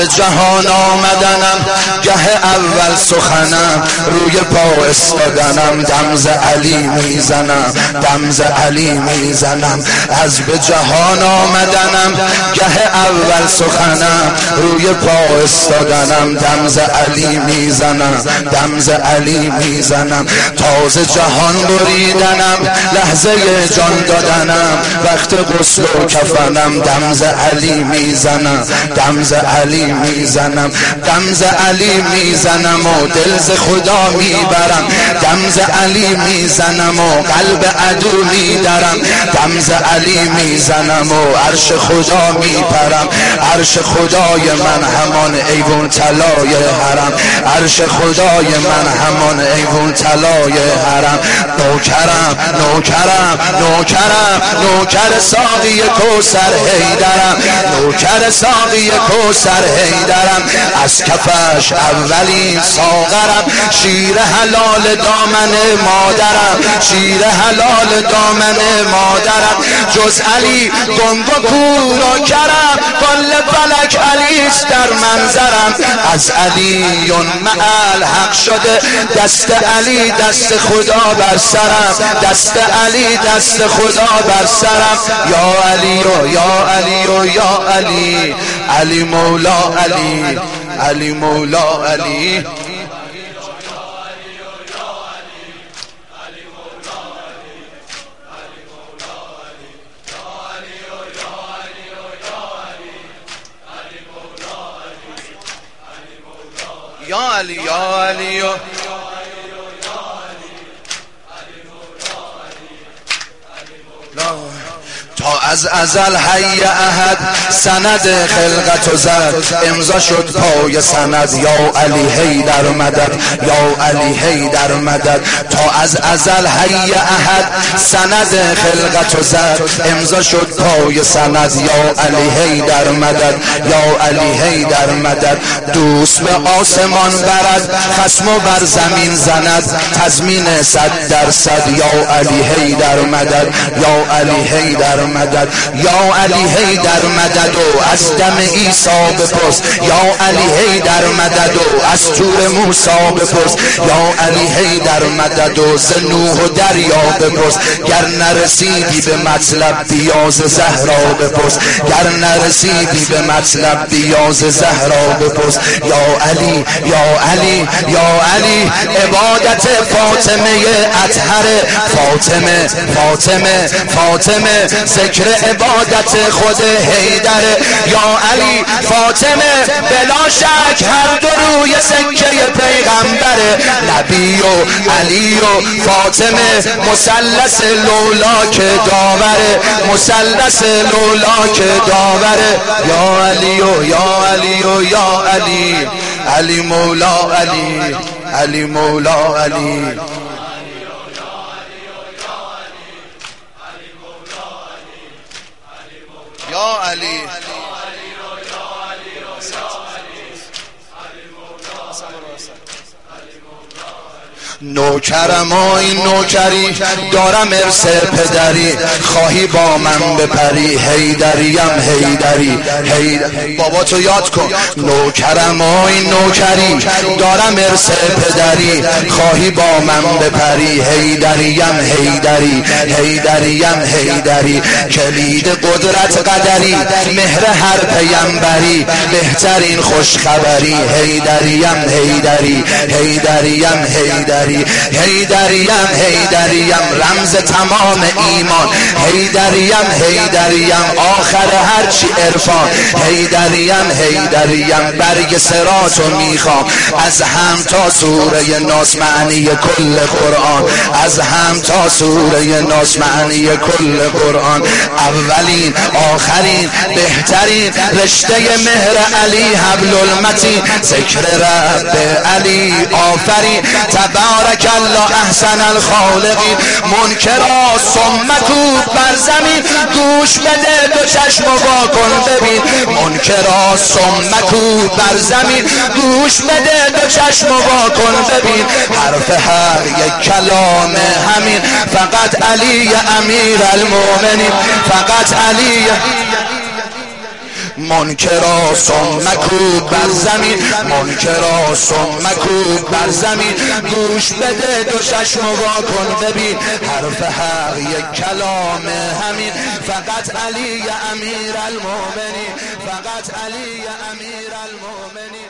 به جهان آمدنم گه اول سخنم روی پا استادنم دمز علی می‌زنم دمز علی می‌زنم از به جهان آمدنم گه اول سخنم روی پا استادنم دمز علی می‌زنم دمز علی می‌زنم تازه جهان بریدنم لحظه جان دادنم وقت غسل و کفنم دمز علی می‌زنم دمز علی می‌زنم. دمز علی می‌زنم و دلز خدا می‌برم. دمز علی می‌زنم و قلب عدو میدرم. دمز علی می‌زنم و عرش خدا میپرم. عرش خدای من همان ایوون طلای حرم. عرش خدای من همان ایوون طلای حرم. نوکرم نوکرم نوکرم. نوکر ساقی کوسر هیدرم نوکر ساقی کوسر هیدرم از کفش اولین ساغرم. شیر حلال دامن مادرم. شیر حلال دامن مادرم. جز علی گنگ و کور و کرم. کل فلک علیست در منظرم. از علی معل حق شده. دست علی دست خدا بر سرم. دست علی دست خدا بر سرم. یا علی و یا علی و یا علی. علی مولا علی علی مولا علی یا علی یا علی تا از ازل حی احد سند خلقت و زد امضا شد پای سند. یا علی هی در مدد یا علی هی در مدد. تا از ازل حی احد سند خلقت و زد امضا شد پای سند. یا علی هی در مدد یا علی هی در مدد. دوست به آسمان برد خسم و بر زمین زند. تضمین صد درصد یا علی هی در مدد یا علی هی در مدد. یا علی هی در مدد و از دم عیسی بپرس. یا علی هی در مدد و از تور موسی بپرس. یا علی هی در مدد و ز نوح و دریا بپرس. گر نرسیدی به مطلب بیاز زهرا بپرس. گر نرسیدی به مطلب بیاز زهرا بپرس. یا علی یا علی یا علی عبادت فاطمه اطهر. فاطمه فاطمه فاطمه ذکر عبادت خود حیدر؟ یا علی فاطمه بلا شک هر دو روی سکه پیغمبر. نبی و علی و فاطمه مسلس لولا که داوره مسلس لولا که داوره یا علی و یا علی و یا علی. علی مولا علی علی مولا علی. یا علی نوکرم این نوکری دارم ارث پدری خواهی با من بپری هیدریم هیدری بابا تو یاد کن نوکرم این نوکری دارم ارث پدری خواهی با من بپری هیدریم هیدری هیدریم هیدری کلید قدرت قدری مهر هر پیمبری بهترین خوشخبری هیدریم هیدری هیدریم هیدری هیدریم هیدریم رمز تمام ایمان. هیدریم هیدریم آخر هرچی عرفان. هیدریم هیدریم برگ سراتو می‌خوام. از هم تا سوره ناس معنی کل قرآن. از هم تا سوره ناس معنی کل قرآن. اولین آخرین بهترین رشته مهر علی حبل المتین. ذکر رب علی آفرین. تبا تبارک الله احسن الخالقین منکرا سمکو بر زمین. گوش بده دو چشم و کن ببین. منکرا سمکو بر زمین. گوش بده دو چشم و کن ببین. حرف هر یک کلام همین. فقط علی امیر المومنین فقط علی منکرا سم بر زمین؟ منکرا سم بر زمین؟ گوش بده دو چشم وا کن ببین. حرف حق یک کلام همین. فقط علی امیر المومنی فقط علی امیر المومنی